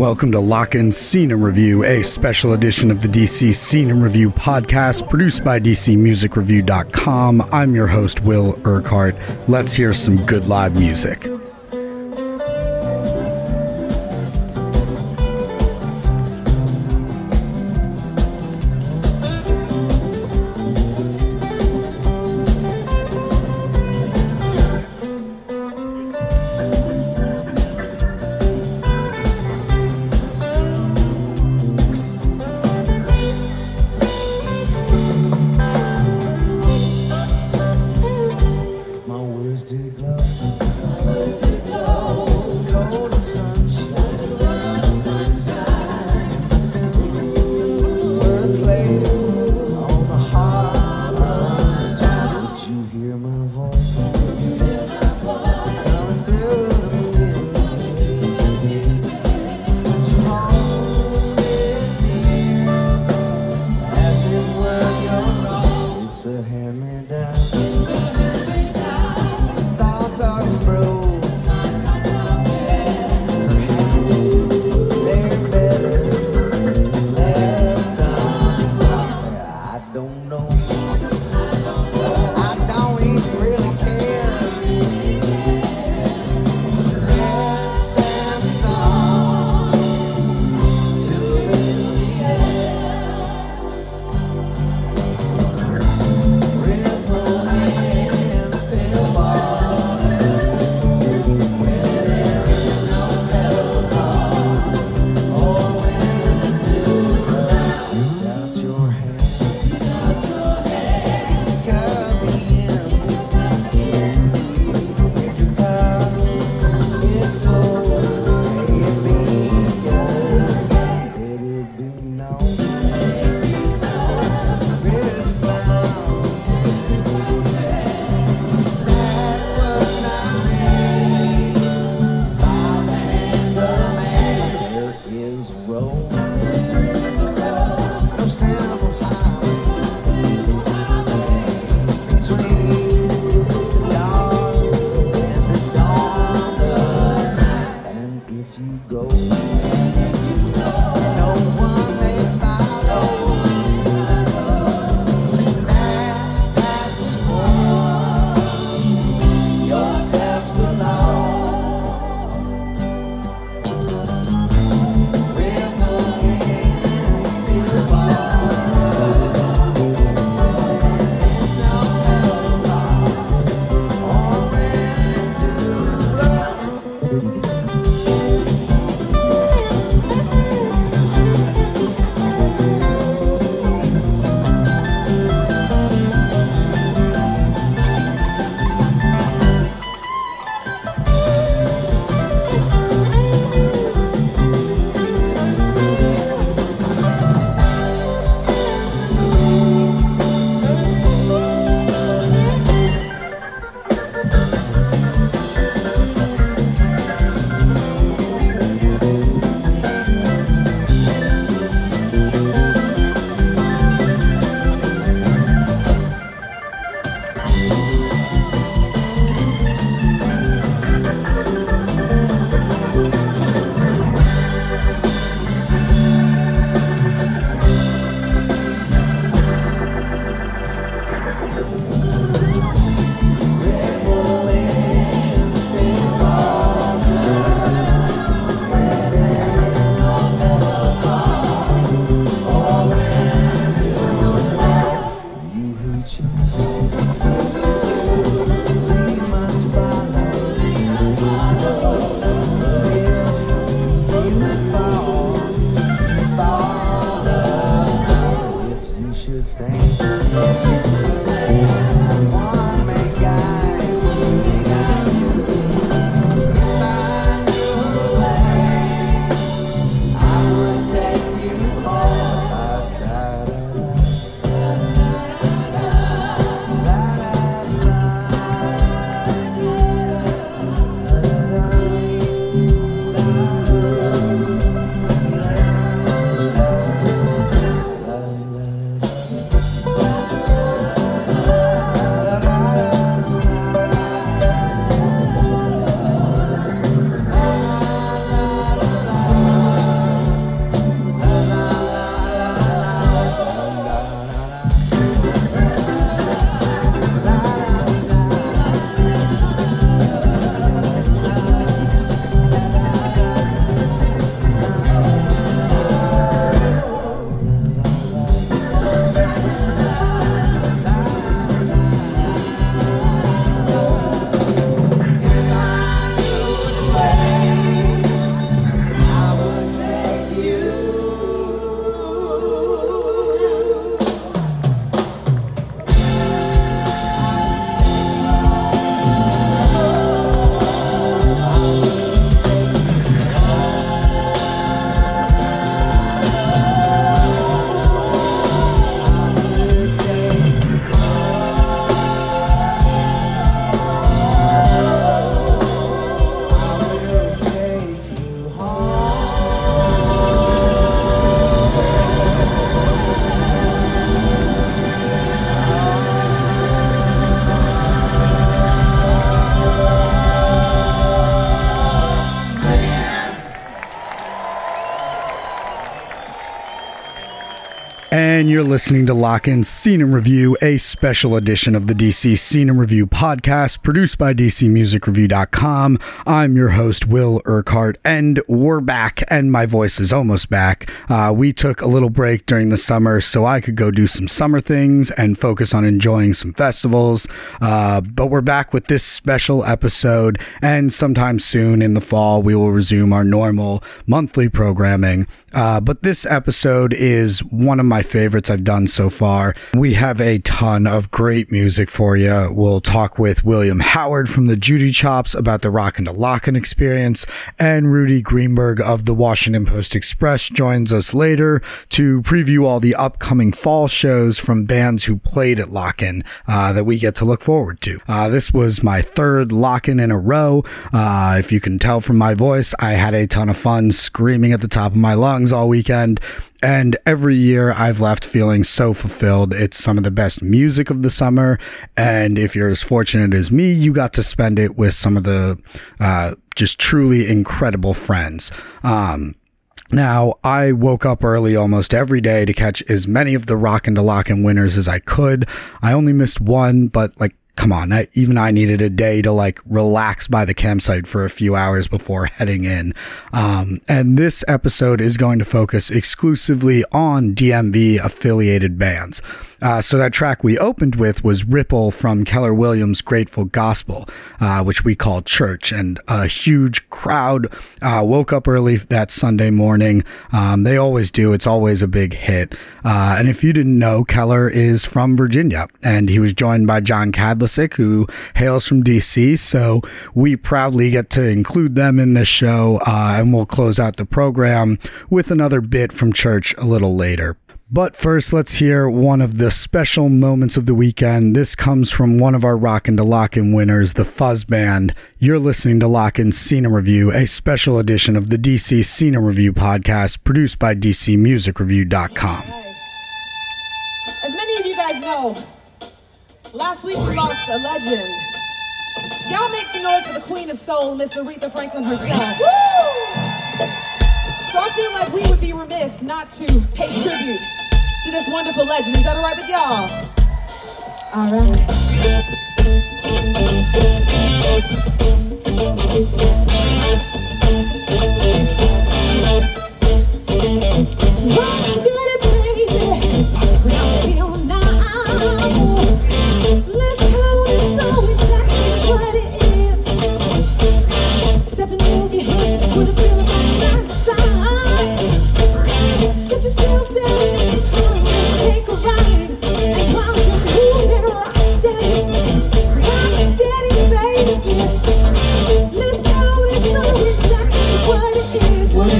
Welcome to Lock In Scene and Review, a special edition of the DC Scene and Review podcast produced by DCMusicReview.com. I'm your host, Will Urquhart. Let's hear some good live music. You're listening to Lock In Scene and Review, a special edition of the DC Scene and Review podcast produced by DCMusicReview.com. I'm your host, Will Urquhart, and we're back, and my voice is almost back. Uh, we took a little break during the summer so I could go do some summer things and focus on enjoying some festivals. Uh, but we're back with this special episode, and sometime soon in the fall, we will resume our normal monthly programming. Uh, but this episode is one of my favorites I've done so far. We have a ton of great music for you. We'll talk with William Howard from the Judy Chops about the Rockin' to Lockin' experience, and Rudi Greenberg of the Washington Post Express joins us later to preview all the upcoming fall shows from bands who played at Lockin' uh, that we get to look forward to. Uh, this was my third Lockin' in a row. Uh, if you can tell from my voice, I had a ton of fun screaming at the top of my lungs all weekend. And every year I've left feeling so fulfilled. It's some of the best music of the summer. And if you're as fortunate as me, you got to spend it with some of the uh, just truly incredible friends. Um, now, I woke up early almost every day to catch as many of the Rockin' to Lockin' winners as I could. I only missed one, but like come on, I, even I needed a day to like relax by the campsite for a few hours before heading in. Um, and this episode is going to focus exclusively on DMV affiliated bands. Uh, so that track we opened with was Ripple from Keller Williams' Grateful Gospel, uh, which we call Church. And a huge crowd uh, woke up early that Sunday morning. Um, they always do. It's always a big hit. Uh, and if you didn't know, Keller is from Virginia and he was joined by John Kadlecik, who hails from DC. So we proudly get to include them in this show. Uh, and we'll close out the program with another bit from Church a little later. But first, let's hear one of the special moments of the weekend. This comes from one of our Rockin' to Lockin' winners, the Fuzz Band. You're listening to Lockin' Scene Review, a special edition of the DC Scene Review podcast produced by DCMusicReview.com. As many of you guys know, last week we lost a legend. Y'all make some noise for the Queen of Soul, Miss Aretha Franklin herself. So I feel like we would be remiss not to pay tribute to this wonderful legend. Is that all right with y'all? All right.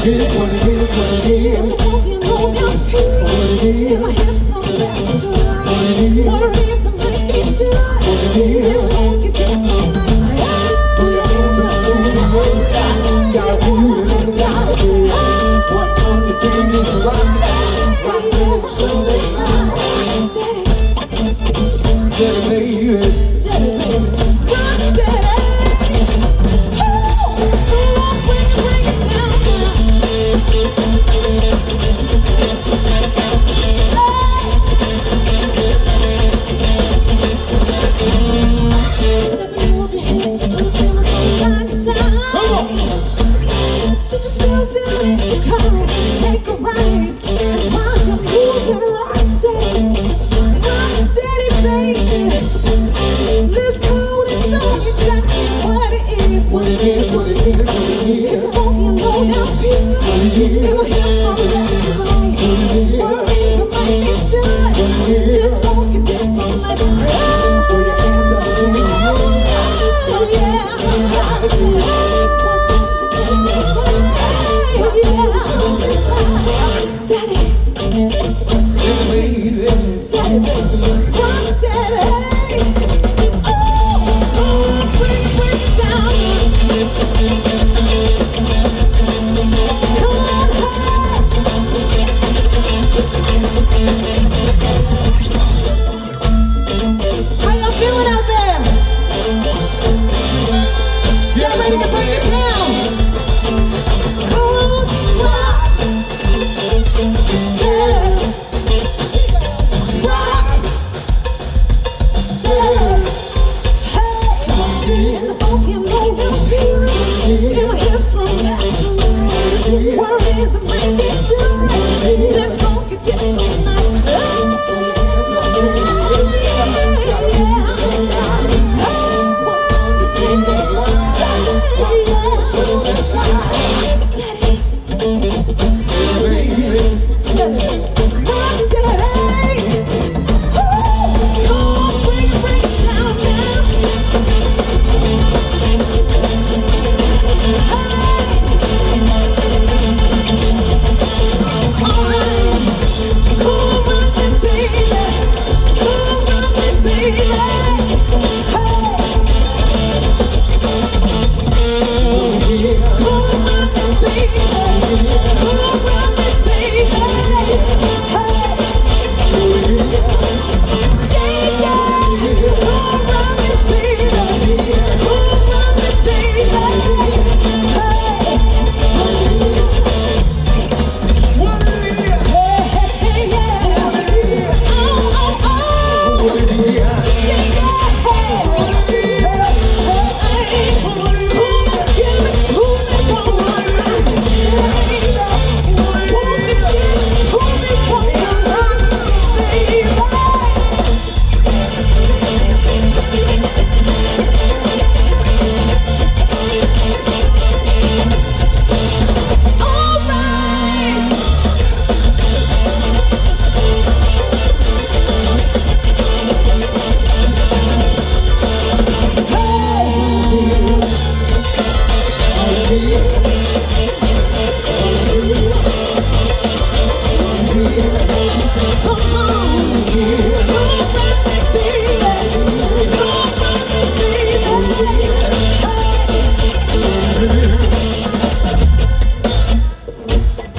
it is, what it is, what it is. It's walking on your feet. What it is. In my hips from left to right. What it is. What a reason might be still. What it is. Let's walk it down some night. Put your hands on the floor. Gotta do it, gotta do it. What on the dream is right. Rock, sing, show, they smile. Steady. Steady, baby.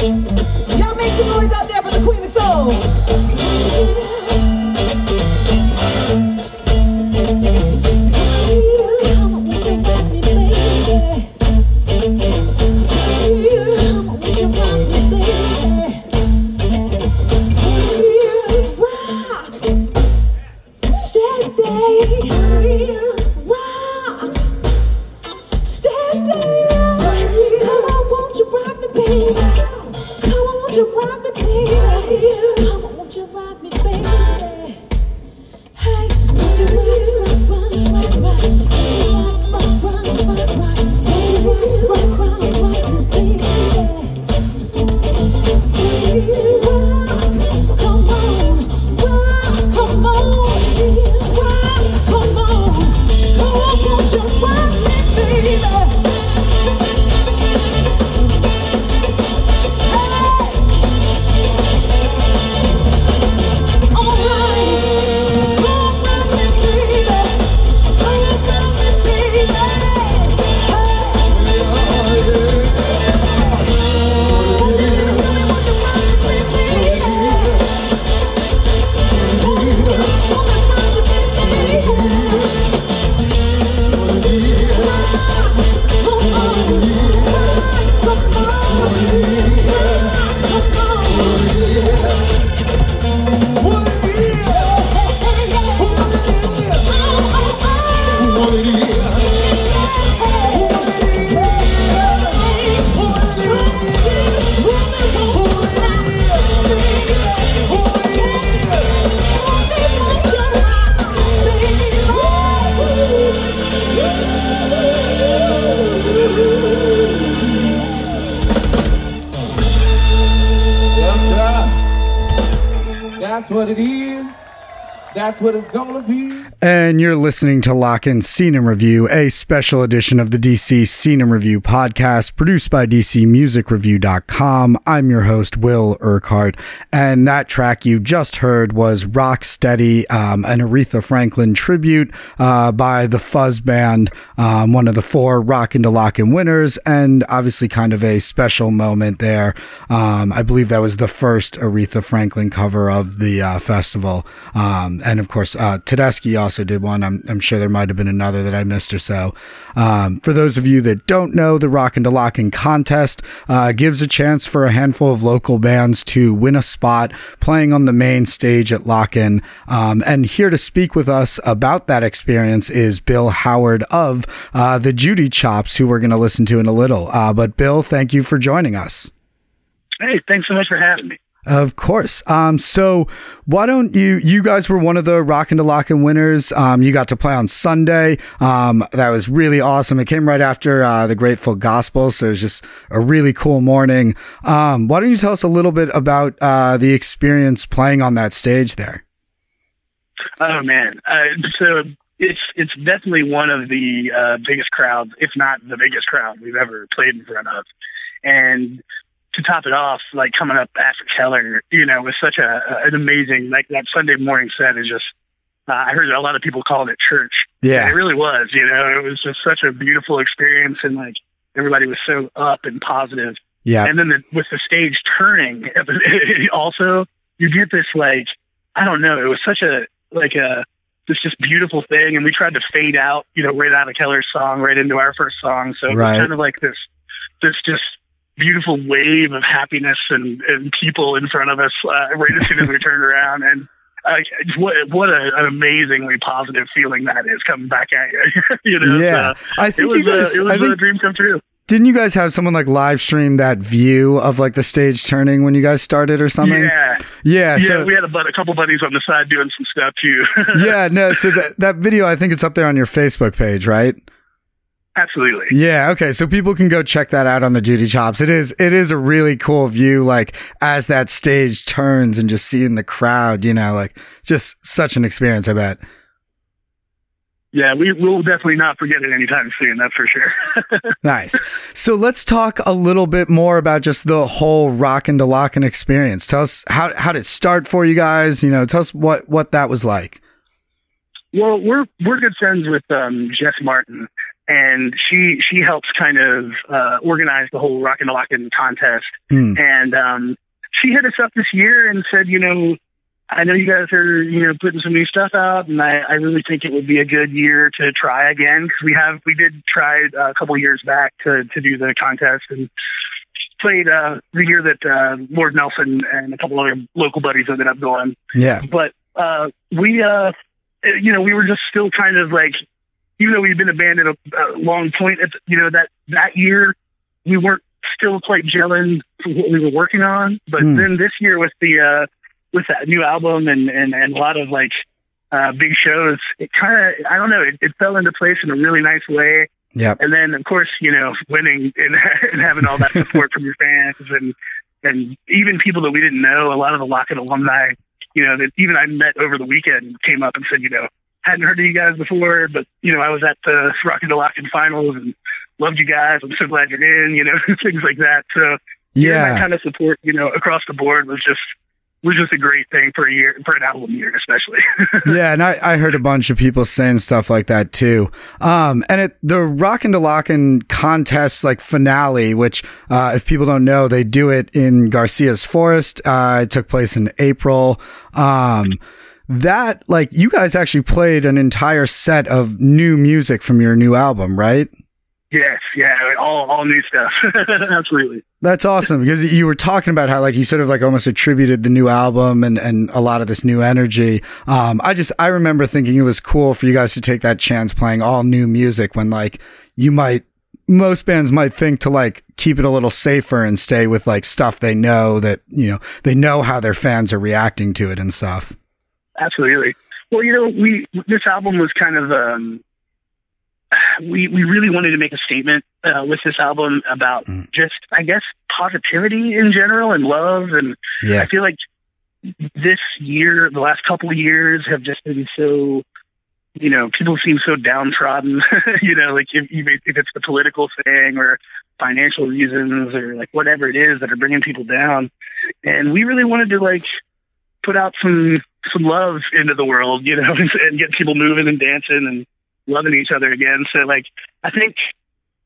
Y'all make some noise out there for the Queen. Listening to Lock In Scene and Review, a special edition of the DC Scene and Review podcast produced by DCMusicReview.com. I'm your host, Will Urquhart. And that track you just heard was Rock Steady, um, an Aretha Franklin tribute uh, by the Fuzz Band, um, one of the four Rock into Lock In winners, and obviously kind of a special moment there. Um, I believe that was the first Aretha Franklin cover of the uh, festival. Um, and of course, uh, Tedeschi also also did one. I'm, I'm sure there might have been another that I missed or so. Um, for those of you that don't know, the Rockin' to Lockin' contest uh, gives a chance for a handful of local bands to win a spot playing on the main stage at Lockin'. Um, and here to speak with us about that experience is Bill Howard of uh, the Judy Chops, who we're going to listen to in a little. Uh, but Bill, thank you for joining us. Hey, thanks so much for having me. Of course. Um, so why don't you? You guys were one of the Rockin' to Lockin' winners. Um, you got to play on Sunday. Um, that was really awesome. It came right after uh, the Grateful Gospel, so it was just a really cool morning. Um, why don't you tell us a little bit about uh, the experience playing on that stage there? Oh man, uh, so it's it's definitely one of the uh, biggest crowds, if not the biggest crowd we've ever played in front of, and to top it off, like coming up after Keller, you know, was such a an amazing like that Sunday morning set is just. Uh, I heard a lot of people call it church. Yeah, it really was. You know, it was just such a beautiful experience, and like everybody was so up and positive. Yeah, and then the, with the stage turning, also you get this like I don't know. It was such a like a this just beautiful thing, and we tried to fade out, you know, right out of Keller's song, right into our first song. So right. it was kind of like this, this just beautiful wave of happiness and, and people in front of us uh, right as soon as we turned around. And uh, what what a, an amazingly positive feeling that is coming back at you. you know, yeah, so I think it was, you guys, a, it was I think, a dream come true. Didn't you guys have someone like live stream that view of like the stage turning when you guys started or something? Yeah, yeah. Yeah, so, we had a, a couple buddies on the side doing some stuff too. yeah, no. So that that video, I think it's up there on your Facebook page, right? Absolutely. Yeah. Okay. So people can go check that out on the Judy Chops. It is it is a really cool view, like as that stage turns and just seeing the crowd. You know, like just such an experience. I bet. Yeah, we will definitely not forget it anytime soon. That's for sure. nice. So let's talk a little bit more about just the whole Rockin' to Lockin' experience. Tell us how how did it start for you guys? You know, tell us what what that was like. Well, we're we're good friends with um, Jess Martin, and she she helps kind of uh, organize the whole Rockin' to Lockin' contest. Mm. And um, she hit us up this year and said, you know, I know you guys are you know putting some new stuff out, and I, I really think it would be a good year to try again because we have we did try uh, a couple years back to to do the contest and played uh, the year that uh, Lord Nelson and a couple other local buddies ended up going. Yeah, but uh, we uh, you know we were just still kind of like even though we'd been abandoned a, a long point, at, you know that that year we weren't still quite gelling for what we were working on. But Hmm. then this year with the uh, with that new album and and, and a lot of like uh, big shows, it kind of I don't know, it, it fell into place in a really nice way. Yep. And then of course, you know, winning and, and having all that support from your fans and and even people that we didn't know, a lot of the Lockin' alumni, you know, that even I met over the weekend came up and said, you know, hadn't heard of you guys before, but you know, I was at the Rockin' to Lockin' finals and loved you guys. I'm so glad you're in, you know, things like that. So getting that Yeah. kind of support, you know, across the board was just was just a great thing for a year for an album year especially. yeah, and I, I heard a bunch of people saying stuff like that too. Um, and it the Rockin' to Lockin' contest like finale, which uh, if people don't know, they do it in Garcia's Forest. Uh, it took place in April. Um, that like you guys actually played an entire set of new music from your new album, right? yes, yeah, all all new stuff. Absolutely. That's awesome because you were talking about how like you sort of like almost attributed the new album and and a lot of this new energy. Um, I just I remember thinking it was cool for you guys to take that chance playing all new music when like you might most bands might think to like keep it a little safer and stay with like stuff they know that you know they know how their fans are reacting to it and stuff. Absolutely. Well, you know, we this album was kind of um, we we really wanted to make a statement uh, with this album about Mm. just I guess positivity in general and love and Yeah, I feel like this year, the last couple of years have just been so, you know, people seem so downtrodden, you know, like if, if if it's the political thing or financial reasons or like whatever it is that are bringing people down. And we really wanted to like put out some, some love into the world, you know, and get people moving and dancing and loving each other again. So like, I think,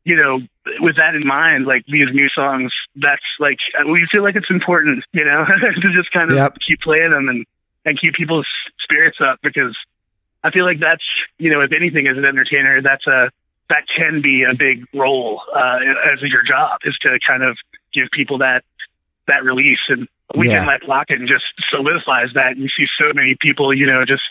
you know, with that in mind, like these new songs, that's like we feel like it's important, you know, to just kind of Yep. keep playing them and and keep people's spirits up because I feel like that's you know, if anything, as an entertainer, that's a that can be a big role uh, as your job is to kind of give people that that release and weekend Yeah. like Lock-In just solidifies that. And you see so many people, you know, just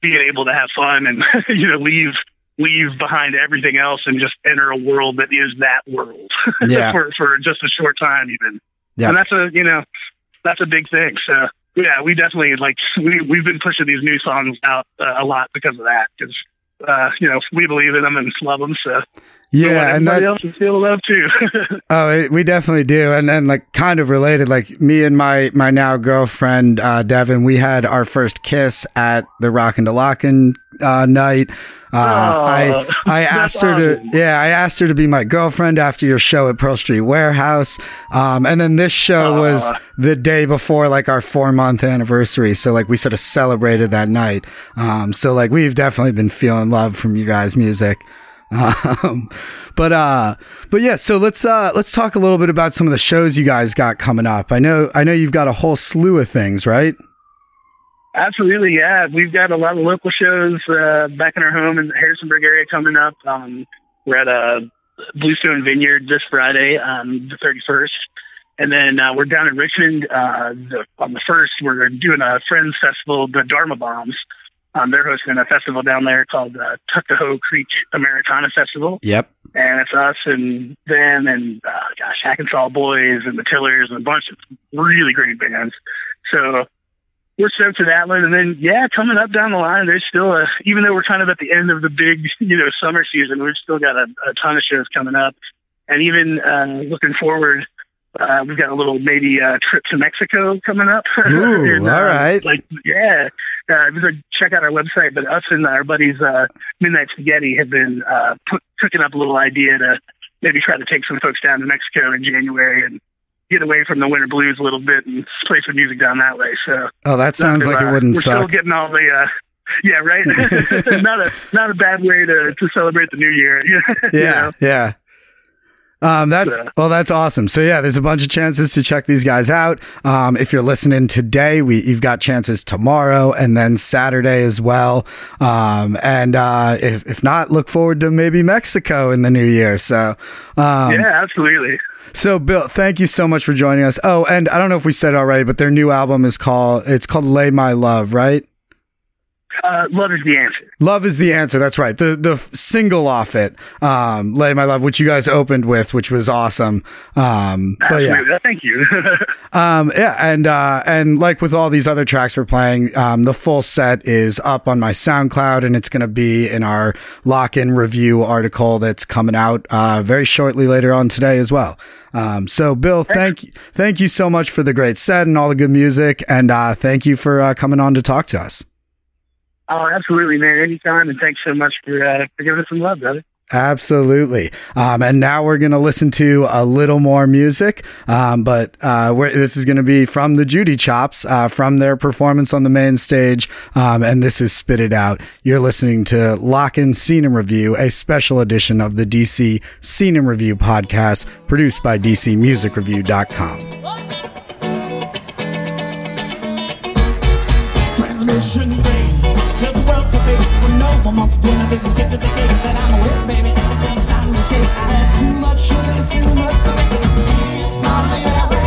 being able to have fun and you know leave leave behind everything else and just enter a world that is that world Yeah. for for just a short time even. Yeah. And that's a you know that's a big thing. So yeah, we definitely like we we've been pushing these new songs out uh, a lot because of that because uh, you know we believe in them and love them. So we yeah, and that, else feel love too. Oh, it, we definitely do, and then, like kind of related. Like me and my my now girlfriend uh, Devin, we had our first kiss at the Rock and Lockin' uh, night. Uh, Oh, I I asked her to yeah I asked her to be my girlfriend after your show at Pearl Street Warehouse, um, and then this show was the day before like our four month anniversary. So like we sort of celebrated that night. Um, so like we've definitely been feeling love from you guys' music. Um, but uh, but yeah, so let's uh, let's talk a little bit about some of the shows you guys got coming up. I know I know you've got a whole slew of things, right? Absolutely, yeah. We've got a lot of local shows uh, back in our home in the Harrisonburg area coming up. Um, we're at uh, Bluestone Vineyard this Friday, um, the 31st. And then uh, we're down in Richmond uh, the, on the 1st. We're doing a Friends Festival, the Dharma Bombs. Um, they're hosting a festival down there called uh, Tuckahoe Creek Americana Festival Yep. and it's us and them and uh, gosh, Hackensaw Boys and the Tillers and a bunch of really great bands. So we're stoked for that one. And then yeah, coming up down the line, there's still a even though we're kind of at the end of the big you know summer season, we've still got a, a ton of shows coming up, and even uh, looking forward. Uh, we've got a little maybe uh, trip to Mexico coming up. Ooh, And, uh, all right. Like, yeah, uh, check out our website. But us and our buddies, uh, Midnight Spaghetti, have been uh, put, cooking up a little idea to maybe try to take some folks down to Mexico in January and get away from the winter blues a little bit and play some music down that way. So Oh, that sounds like to, it uh, wouldn't we're still getting all the. Uh, yeah, right. not a not a bad way to, to celebrate the new year. you yeah, know? yeah. Um, that's So- well, that's awesome. So yeah, there's a bunch of chances to check these guys out. Um, if you're listening today, we you've got chances tomorrow and then Saturday as well. Um, and uh, if if not, look forward to maybe Mexico in the new year. So um, yeah, absolutely. so Bill, thank you so much for joining us. Oh, and I don't know if we said it already, but their new album is called it's called Lay My Love, right? Uh, love is the answer. Love is the answer. That's right. The the single off it, um, "Lay My Love," which you guys opened with, which was awesome. Um, but yeah, thank you. um, yeah, and uh, and like with all these other tracks we're playing, um, the full set is up on my SoundCloud, and it's going to be in our lock in review article that's coming out uh, very shortly later on today as well. Um, so, Bill, thank you, thank you so much for the great set and all the good music, and uh, thank you for uh, coming on to talk to us. Oh, absolutely, man. Anytime, and thanks so much for uh, for giving us some love, brother. Absolutely. Um, and now we're going to listen to a little more music. Um, but uh, this is going to be from the Judy Chops, uh, from their performance on the main stage. Um, and this is Spit It Out. You're listening to Lock In Scene and Review, a special edition of the DC Scene and Review podcast produced by DCMusicReview.com. Transmission There's a world so big when no one wants to nothing to skip to the state that I'm aware, baby. Everything's starting to shake. I had too much sugar, it's too much to take. It's not the airway.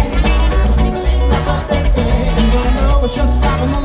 Like what they say. And I know it's just stopping the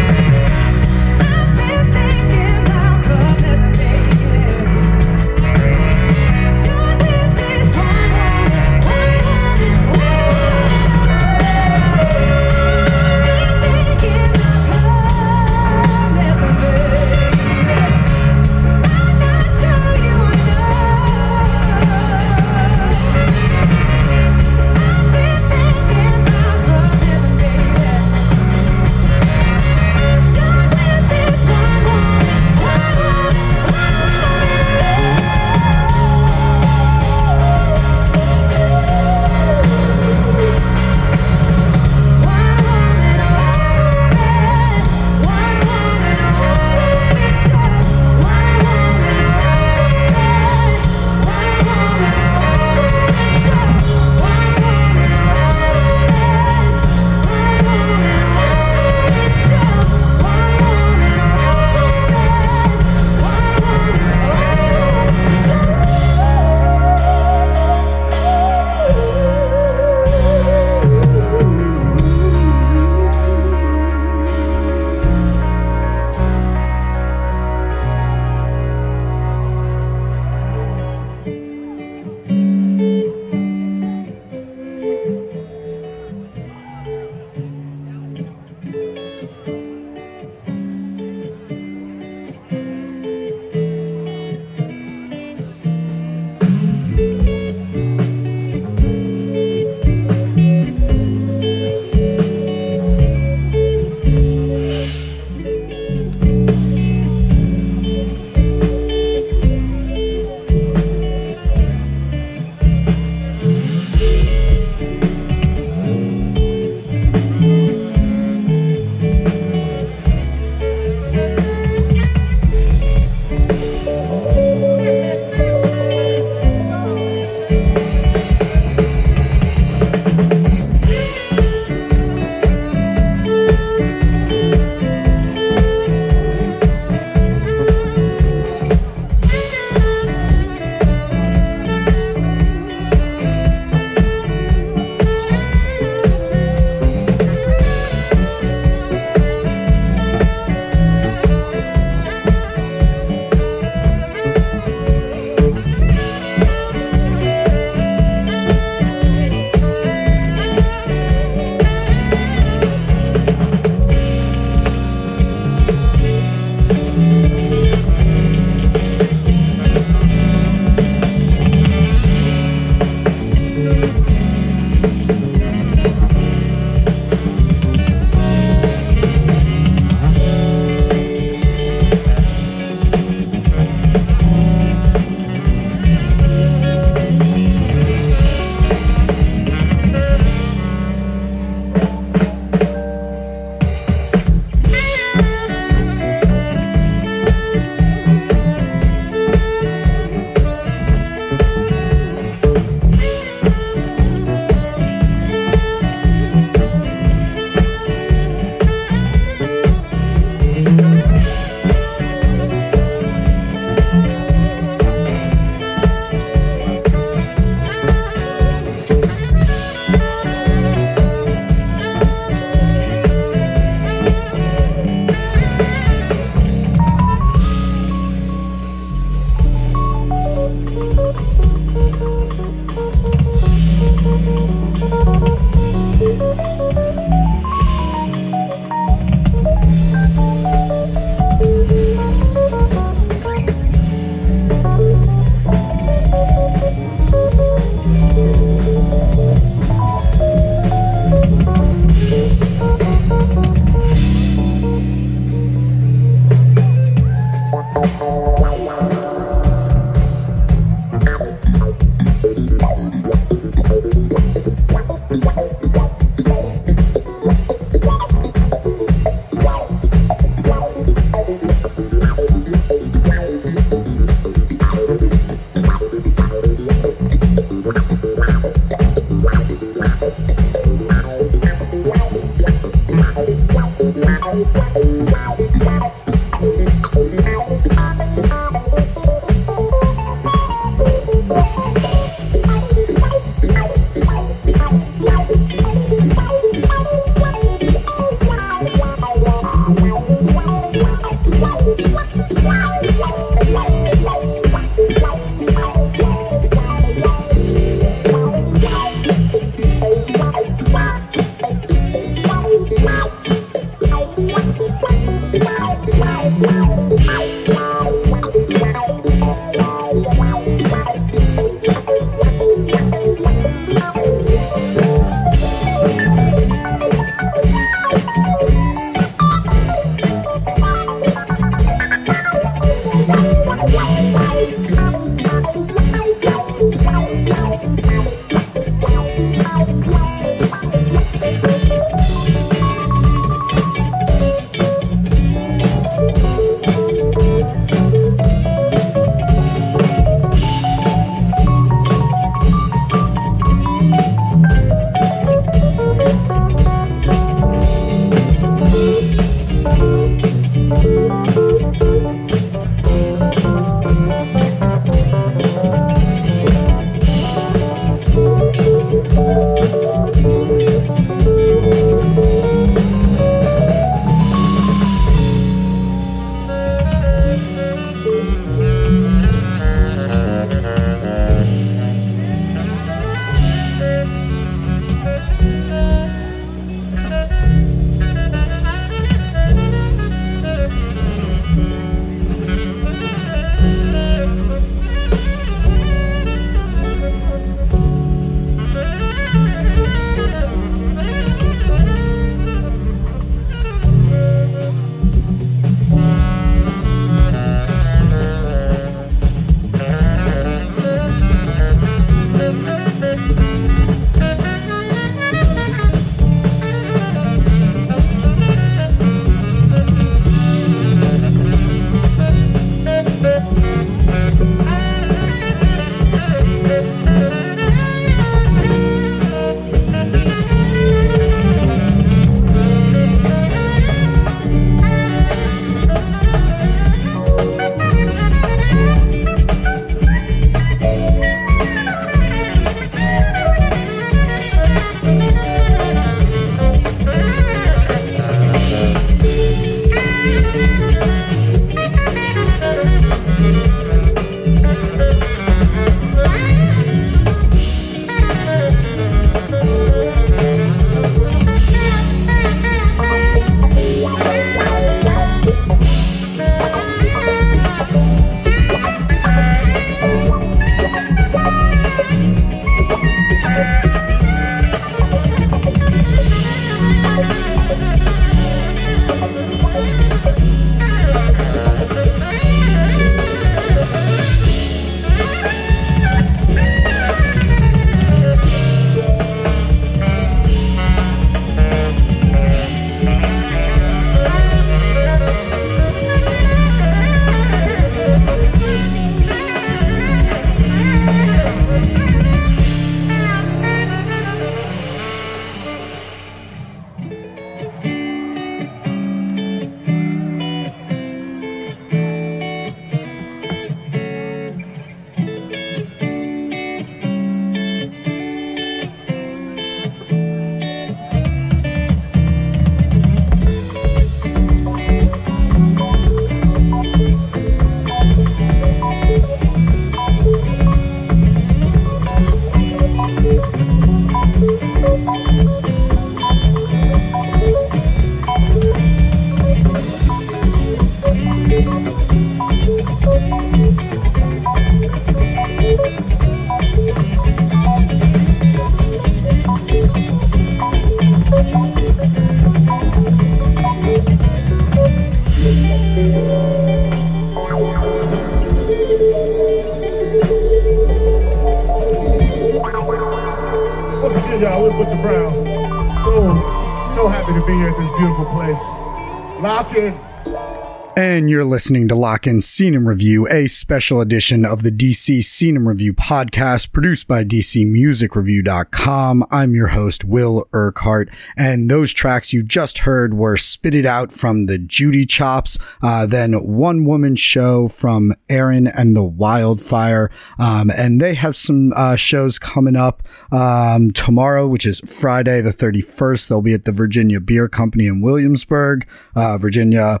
You're listening to Lockin' Scene Review, a special edition of the DC Scene Review podcast produced by DCMusicReview.com. I'm your host, Will Urquhart, and those tracks you just heard were spitted out from the Judy Chops, uh, then One Woman Show from Erin and the Wildfire. Um, and they have some uh, shows coming up um, tomorrow, which is Friday the 31st. They'll be at the Virginia Beer Company in Williamsburg, uh, Virginia.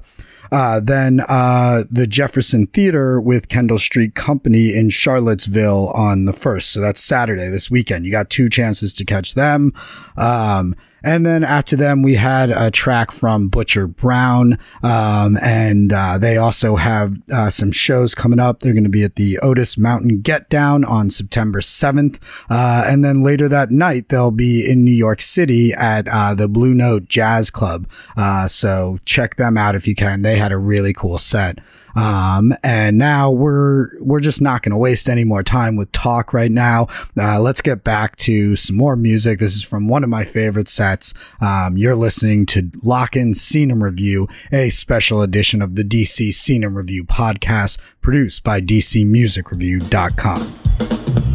Uh, then uh, the Jefferson Theater with Kendall Street Company in Charlottesville on the first. So that's Saturday this weekend. You got two chances to catch them. Um, and then after them, we had a track from Butcher Brown. Um, and, uh, they also have, uh, some shows coming up. They're going to be at the Otis Mountain Get Down on September 7th. Uh, and then later that night, they'll be in New York City at, uh, the Blue Note Jazz Club. Uh, so check them out if you can. They had a really cool set. Um, and now we're, we're just not going to waste any more time with talk right now. Uh, let's get back to some more music. This is from one of my favorite sets. Um, you're listening to Lockin' Scene and Review, a special edition of the DC Scene and Review podcast produced by DCMusicReview.com.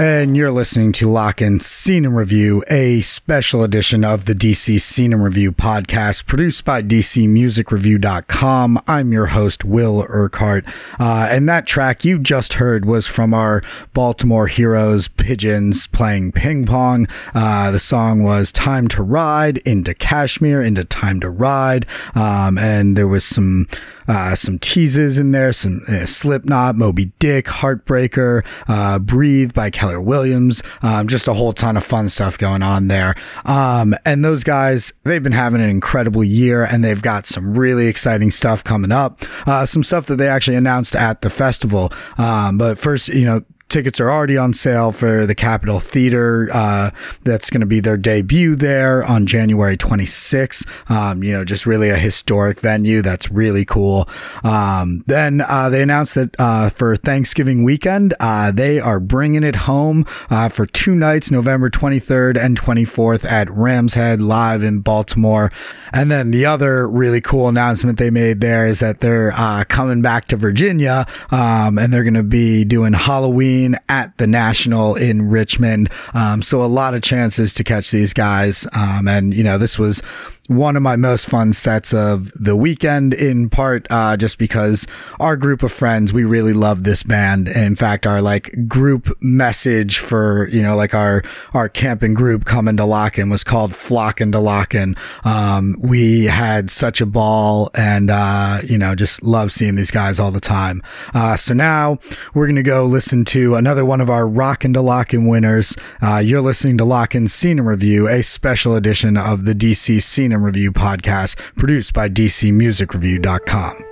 And you're listening to Lockin' Scene and Review, a special edition of the DC Scene and Review podcast produced by DCMusicReview.com. I'm your host, Will Urquhart. Uh, and that track you just heard was from our Baltimore Heroes Pigeons playing ping pong. Uh, the song was Time to Ride into Kashmir, into Time to Ride. Um, and there was some. Uh, some teases in there, some uh, Slipknot, Moby Dick, Heartbreaker, uh, Breathe by Keller Williams, um, just a whole ton of fun stuff going on there. Um, and those guys, they've been having an incredible year and they've got some really exciting stuff coming up. Uh, some stuff that they actually announced at the festival. Um, but first, you know, tickets are already on sale for the Capitol Theater. Uh, that's going to be their debut there on January 26th. Um, you know, just really a historic venue. That's really cool. Um, then uh, they announced that uh, for Thanksgiving weekend, uh, they are bringing it home uh, for two nights, November 23rd and 24th at Rams Head Live in Baltimore. And then the other really cool announcement they made there is that they're uh, coming back to Virginia um, and they're going to be doing Halloween at the National in Richmond. Um, so a lot of chances to catch these guys. Um, and, you know, this was one of my most fun sets of the weekend in part uh, just because our group of friends we really love this band. In fact our like group message for you know like our our camping group coming to Lockin' was called flocking to Lockin'. Um, we had such a ball and uh, you know just love seeing these guys all the time. Uh, so now we're gonna go listen to another one of our rockin' to Lockin' winners. Uh, you're listening to Lockin Scene Review a special edition of the DC Scene Review podcast produced by DCMusicReview.com.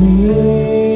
raise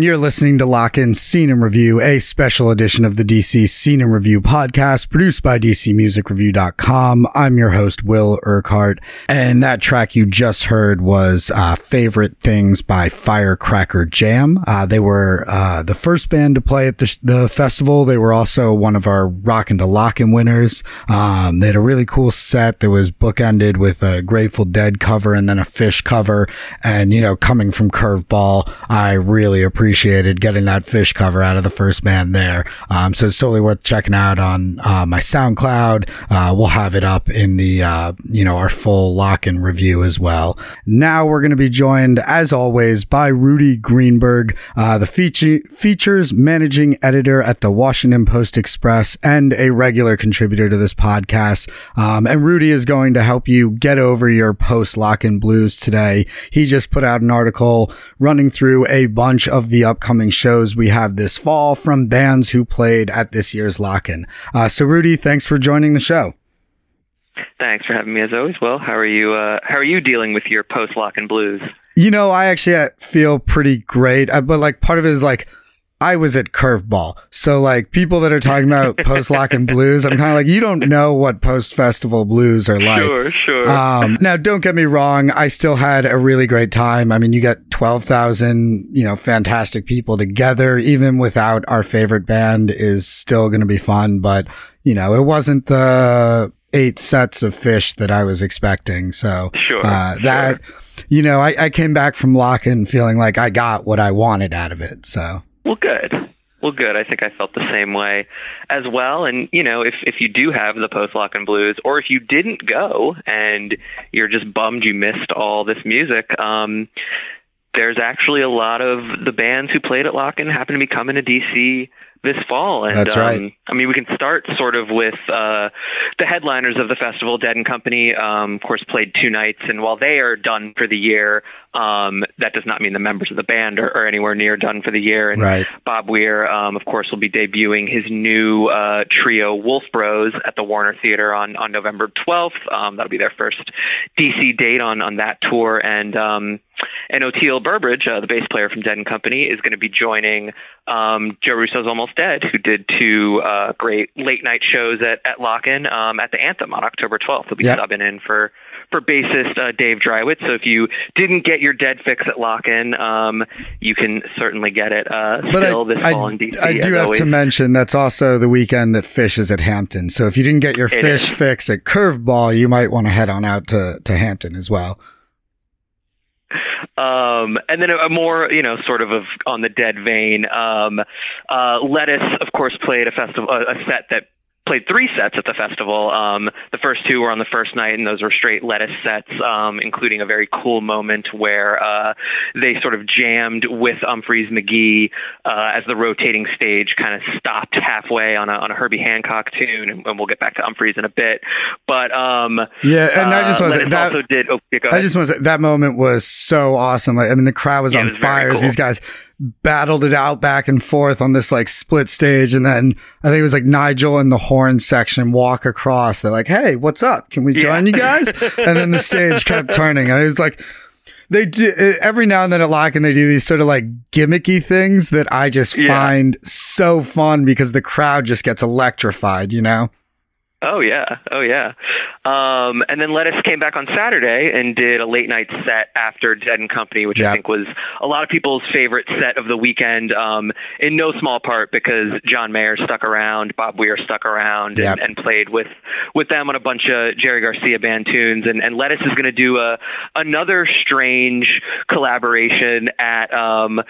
And you're listening to Lockin' Scene and Review, a special edition of the DC Scene and Review podcast produced by DCMusicReview.com. I'm your host, Will Urquhart. And that track you just heard was uh, Favorite Things by Firecracker Jam. Uh, they were uh, the first band to play at the, the festival. They were also one of our Rockin' to Lockin' winners. Um, they had a really cool set that was bookended with a Grateful Dead cover and then a Phish cover. And, you know, coming from Curveball, I really appreciated getting that Phish cover out of the first band there. Um, so it's totally worth checking out on uh, my SoundCloud. Uh, we'll have it up in the, uh, you know, our full Lockin' review as well. Now we're going to be joined, as always, by Rudi Greenberg, uh, the feature, features managing editor at the Washington Post Express and a regular contributor to this podcast. Um, and Rudi is going to help you get over your post Lockin' blues today. He just put out an article running through a bunch of the upcoming shows we have this fall from bands who played at this year's Lockin'. Uh, so Rudi, thanks for joining the show. Thanks for having me as always. Well, how are you? Uh, how are you dealing with your post Lockin' blues? You know, I actually uh, feel pretty great, uh, but like part of it is like I was at Curveball. So like people that are talking about post Lockin' blues, I'm kind of like, you don't know what post festival blues are like. Sure, sure. Um, now don't get me wrong. I still had a really great time. I mean, you got 12,000, you know, fantastic people together, even without our favorite band is still going to be fun. But, you know, it wasn't the eight sets of Phish that I was expecting. So, Sure, uh, sure. that, you know, I, I came back from Lockin' feeling like I got what I wanted out of it. So. Well, good. Well, good. I think I felt the same way as well. And you know, if if you do have the post Lockin' blues, or if you didn't go and you're just bummed you missed all this music, um, there's actually a lot of the bands who played at Lockin' happen to be coming to DC this fall. And That's right. um, I mean, we can start sort of with uh, the headliners of the festival, Dead and Company. Um, of course, played two nights, and while they are done for the year, um, that does not mean the members of the band are, are anywhere near done for the year. And Right. Bob Weir, um, of course, will be debuting his new uh, trio Wolf Bros at the Warner Theater on, on November 12th. Um, that'll be their first DC date on, on that tour. And um, and Oteil Burbridge, uh, the bass player from Dead and Company, is going to be joining um, Joe Russo's Almost Dead, who did two uh, great late night shows at, at Lockin' um, at the Anthem on October 12th. He'll be Yep. subbing in for for bassist uh, Dave Dreiwitz. So if you didn't get your Dead fix at Lockin', um, you can certainly get it uh, But still I, this I, fall in DC. I do have always. to mention that's also the weekend that Phish is at Hampton. So if you didn't get your It Phish is. fix at Curveball, you might want to head on out to, to Hampton as well. Um, and then a, a more, you know, sort of, of on the dead vein. Um, uh, Lettuce, of course, played a festival, a, a set that played three sets at the festival. Um, the first two were on the first night, and those were straight lettuce sets, um, including a very cool moment where uh, they sort of jammed with Umphrey's McGee uh, as the rotating stage kind of stopped halfway on a, on a Herbie Hancock tune, and, and we'll get back to Umphrey's in a bit. But um, Yeah, and I just uh, want to say that also did. Oh, yeah, I just want to say that moment was so awesome. I I mean, the crowd was Yeah, on was fire cool. these guys battled it out back and forth on this like split stage, and then I think it was like Nigel in the horn section walk across. They're like, "Hey, what's up? Can we Yeah. join you guys?" and then the stage kept turning. I was like. They do every now and then at Lock and they do these sort of like gimmicky things that I just Yeah. find so fun because the crowd just gets electrified, you know? Oh yeah, oh yeah. Um, and then Lettuce came back on Saturday and did a late night set after Dead and Company, which Yeah. I think was a lot of people's favorite set of the weekend. Um, in no small part because John Mayer stuck around, Bob Weir stuck around, Yeah. and, and played with with them on a bunch of Jerry Garcia band tunes. And, and Lettuce is going to do a another strange collaboration at um,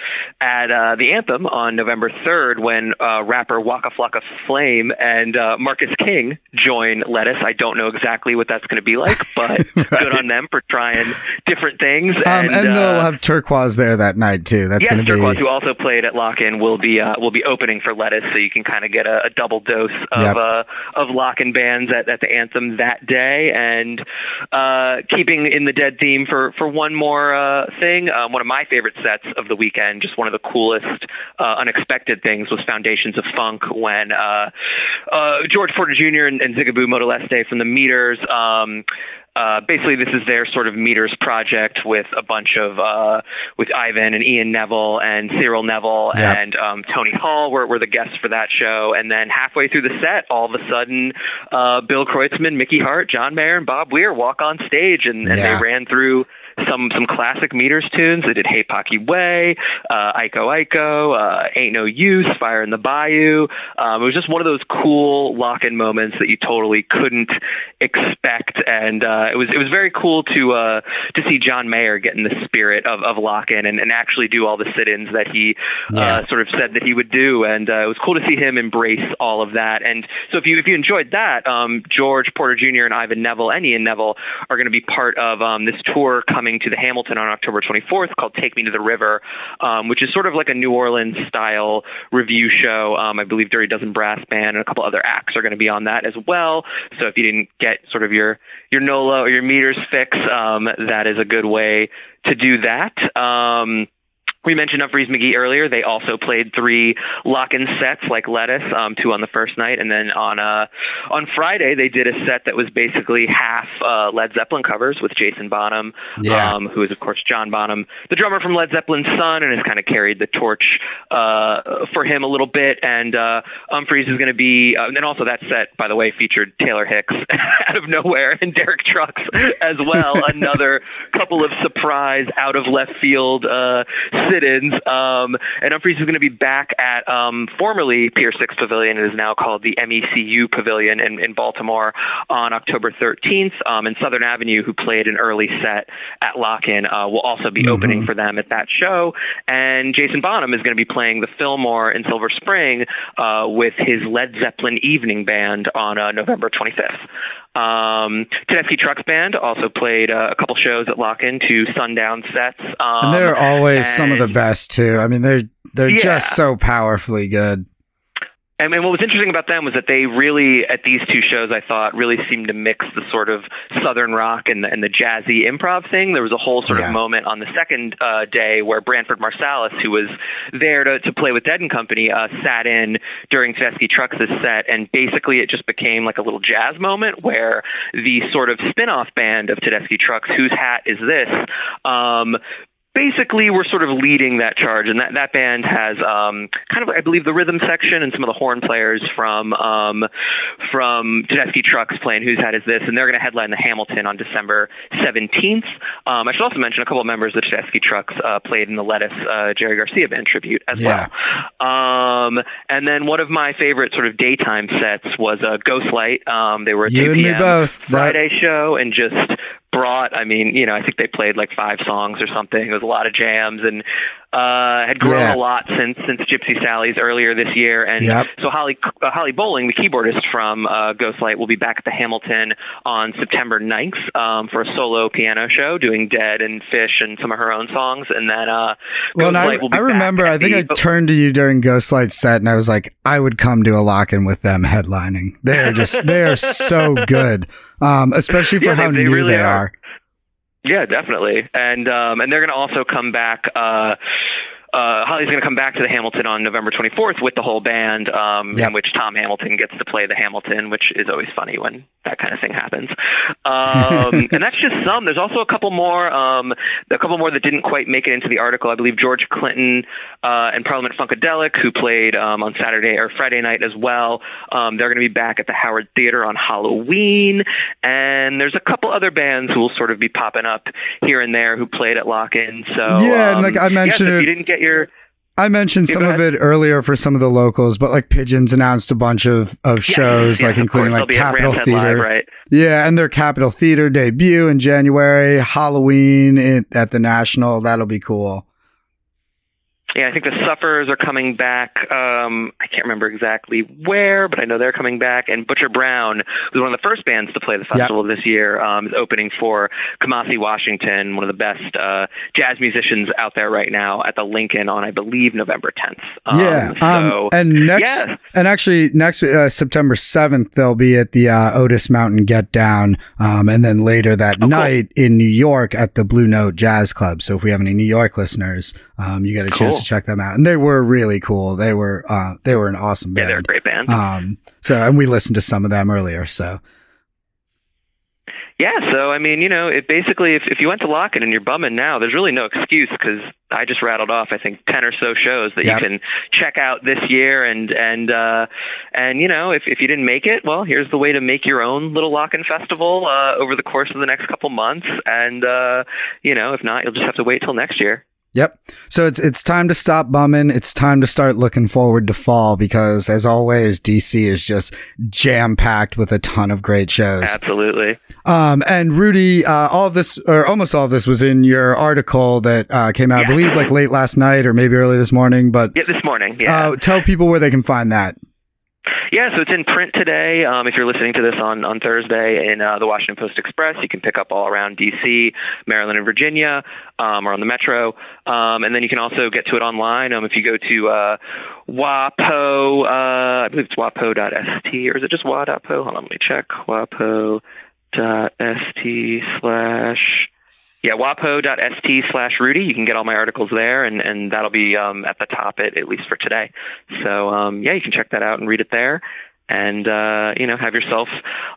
at uh, the Anthem on November third when uh, rapper Waka Flocka Flame and uh, Marcus King join Lettuce. I don't know exactly what that's going to be like, but right. good on them for trying different things. Um, and, and they'll have Turkuaz there that night too. That's yes, going to be Turkuaz, who also played at Lockin', will be uh, will be opening for Lettuce, so you can kind of get a, a, double dose of yep. uh, of Lockin' bands at, at the Anthem that day. And uh, keeping in the Dead theme for for one more uh, thing, um, one of my favorite sets of the weekend, just one of the coolest, uh, unexpected things was Foundations of Funk when uh, George Porter Jr. and, and Zigaboo Modeliste from the Meters. Um, uh, basically this is their sort of meters project with a bunch of uh, with Ivan and Ian Neville and Cyril Neville yep. and um, Tony Hall were, were the guests for that show. And then halfway through the set, all of a sudden, uh, Bill Kreutzmann, Mickey Hart, John Mayer, and Bob Weir walk on stage, and, and yeah. they ran through some some classic meters tunes. They did Hey Pocky Way, uh, Iko Iko, uh, Ain't No Use, Fire in the Bayou. Um, it was just one of those cool Lockin' moments that you totally couldn't expect, and uh, it was it was very cool to uh, to see John Mayer get in the spirit of, of Lockin' and, and actually do all the sit-ins that he uh, yeah. uh, sort of said that he would do, and uh, it was cool to see him embrace all of that. And so if you if you enjoyed that, um, George Porter Jr. and Ivan Neville and Ian Neville are going to be part of um, this tour coming to the Hamilton on October 24th called Take Me to the River, um, which is sort of like a New Orleans style review show. Um, I believe Dirty Dozen Brass Band and a couple other acts are going to be on that as well. So if you didn't get sort of your your NOLA or your meters fix, um, that is a good way to do that. Um, we mentioned Umphrey's McGee earlier. They also played three Lockin' sets like Lettuce, um, two on the first night, and then on uh, on Friday they did a set that was basically half uh, Led Zeppelin covers with Jason Bonham, yeah. um, who is of course John Bonham, the drummer from Led Zeppelin's son, and has kind of carried the torch uh, for him a little bit. And uh, Umphrey's is going to be, uh, and also that set, by the way, featured Taylor Hicks out of nowhere and Derek Trucks as well. Another couple of surprise out of left field uh, sit-ins. Um, and Umphrey's is going to be back at um, formerly Pier 6 Pavilion. It is now called the MECU Pavilion in, in Baltimore on October 13th. Um, and Southern Avenue, who played an early set at Lockin', uh, will also be mm-hmm. opening for them at that show. And Jason Bonham is going to be playing the Fillmore in Silver Spring uh, with his Led Zeppelin evening band on uh, November 25th. Um, Tedeschi Trucks Band also played uh, a couple shows at Lockin', two sundown sets. Um, and they're always and, some of the best too. I mean, they're they're yeah. just so powerfully good. And, and what was interesting about them was that they really, at these two shows, I thought really seemed to mix the sort of southern rock and the, and the jazzy improv thing. There was a whole sort yeah. of moment on the second uh, day where Branford Marsalis, who was there to, to play with Dead and Company, uh, sat in during Tedeschi Trucks' set, and basically it just became like a little jazz moment where the sort of spin-off band of Tedeschi Trucks, whose hat is this, um, basically we're sort of leading that charge and that, that band has um, kind of I believe the rhythm section and some of the horn players from um, from Tedeschi Trucks playing Whose Hat Is This and they're going to headline the Hamilton on December 17th. Um, I should also mention a couple of members of Tedeschi Trucks uh, played in the Lettuce uh, Jerry Garcia band tribute as yeah. well. Um, and then one of my favorite sort of daytime sets was uh, Ghostlight. Um, they were a you 2 p.m. both. Friday that... show and just brought i mean you know i think they played like five songs or something it was a lot of jams and uh, had grown yeah. a lot since since Gypsy Sally's earlier this year, and yep. so Holly uh, Holly Bowling, the keyboardist from uh, Ghostlight, will be back at the Hamilton on September 9th um, for a solo piano show, doing Dead and Phish and some of her own songs, and then uh, well, I, I remember I think the, I turned to you during Ghostlight set, and I was like, I would come to a lock-in with them headlining. They are just they are so good, um, especially for yeah, how they, they new really they are. are. Yeah, definitely. And um, and they're going to also come back. Uh, uh, Holly's going to come back to the Hamilton on November 24th with the whole band, um, yep. in which Tom Hamilton gets to play the Hamilton, which is always funny when that kind of thing happens. Um, and that's just some. There's also a couple more, um, a couple more that didn't quite make it into the article. I believe George Clinton uh, and Parliament Funkadelic, who played um, on Saturday or Friday night as well, um, they're going to be back at the Howard Theater on Halloween. And there's a couple other bands who will sort of be popping up here and there who played at Lockin'. So yeah, and like I mentioned, if you didn't get your I mentioned some of it earlier for some of the locals, but like Pigeons announced a bunch of, of shows, yeah, like including like Capitol Theater. Live, right? Yeah, and their Capitol Theater debut in January, Halloween in, at the National. That'll be cool. Yeah, I think the Sufferers are coming back. Um, I can't remember exactly where, but I know they're coming back. And Butcher Brown, who's one of the first bands to play the festival this year, um, is opening for Kamasi Washington, one of the best uh, jazz musicians out there right now at the Lincoln on, I believe, November 10th. Um, yeah. Um, so, and next, yeah. and actually next uh, September seventh, they'll be at the uh, Otis Mountain Get Down, um, and then later that Oh, cool. night in New York at the Blue Note Jazz Club. So if we have any New York listeners, um, you get a chance to check them out. And they were really cool. They were uh, they were an awesome band. Yeah, they're a great band. Um, so and we listened to some of them earlier. So Yeah, so I mean, you know, it basically, if, if you went to Lockin' and you're bumming now, there's really no excuse because I just rattled off, I think, ten or so shows that Yep. you can check out this year, and and uh, and you know, if if you didn't make it, well, here's the way to make your own little Lockin' festival uh, over the course of the next couple months, and uh, you know, if not, you'll just have to wait till next year. Yep. So it's it's time to stop bumming. It's time to start looking forward to fall because, as always, DC is just jam packed with a ton of great shows. Absolutely. Um, and Rudi, uh, all of this, or almost all of this, was in your article that uh, came out, I believe, like late last night or maybe early this morning. But Yeah, this morning. Yeah. uh, tell people where they can find that. Yeah, so it's in print today. Um, if you're listening to this on, on Thursday in uh, the Washington Post Express, you can pick up all around D.C., Maryland, and Virginia, um, or on the Metro. Um, and then you can also get to it online. Um, if you go to uh, WAPO, uh, I believe it's WAPO.st, or is it just WA.po? Hold on, let me check. WAPO.st slash yeah, wapo.st slash Rudi. You can get all my articles there, and, and that'll be um, at the top, at, at least for today. So, um, yeah, you can check that out and read it there. And uh, you know, have yourself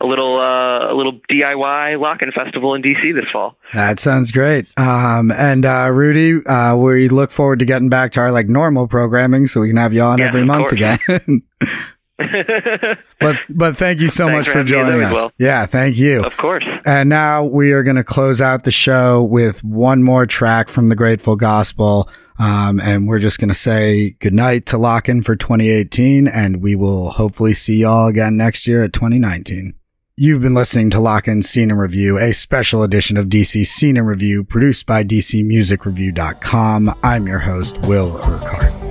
a little uh, a little DIY Lockin' Festival in DC this fall. That sounds great. Um, and uh, Rudi, uh, we look forward to getting back to our like normal programming, so we can have you on Yes, every month course. again. but but thank you so Thanks much for for joining us. well. Yeah, thank you. of course. And now we are going to close out the show with one more track from the Grateful Gospel. Um, and we're just going to say goodnight to Lockin' for 2018. And we will hopefully see y'all again next year at 2019. You've been listening to Lockin' Scene and Review, a special edition of DC Scene and Review produced by DCMusicReview.com. I'm your host, Will Urquhart.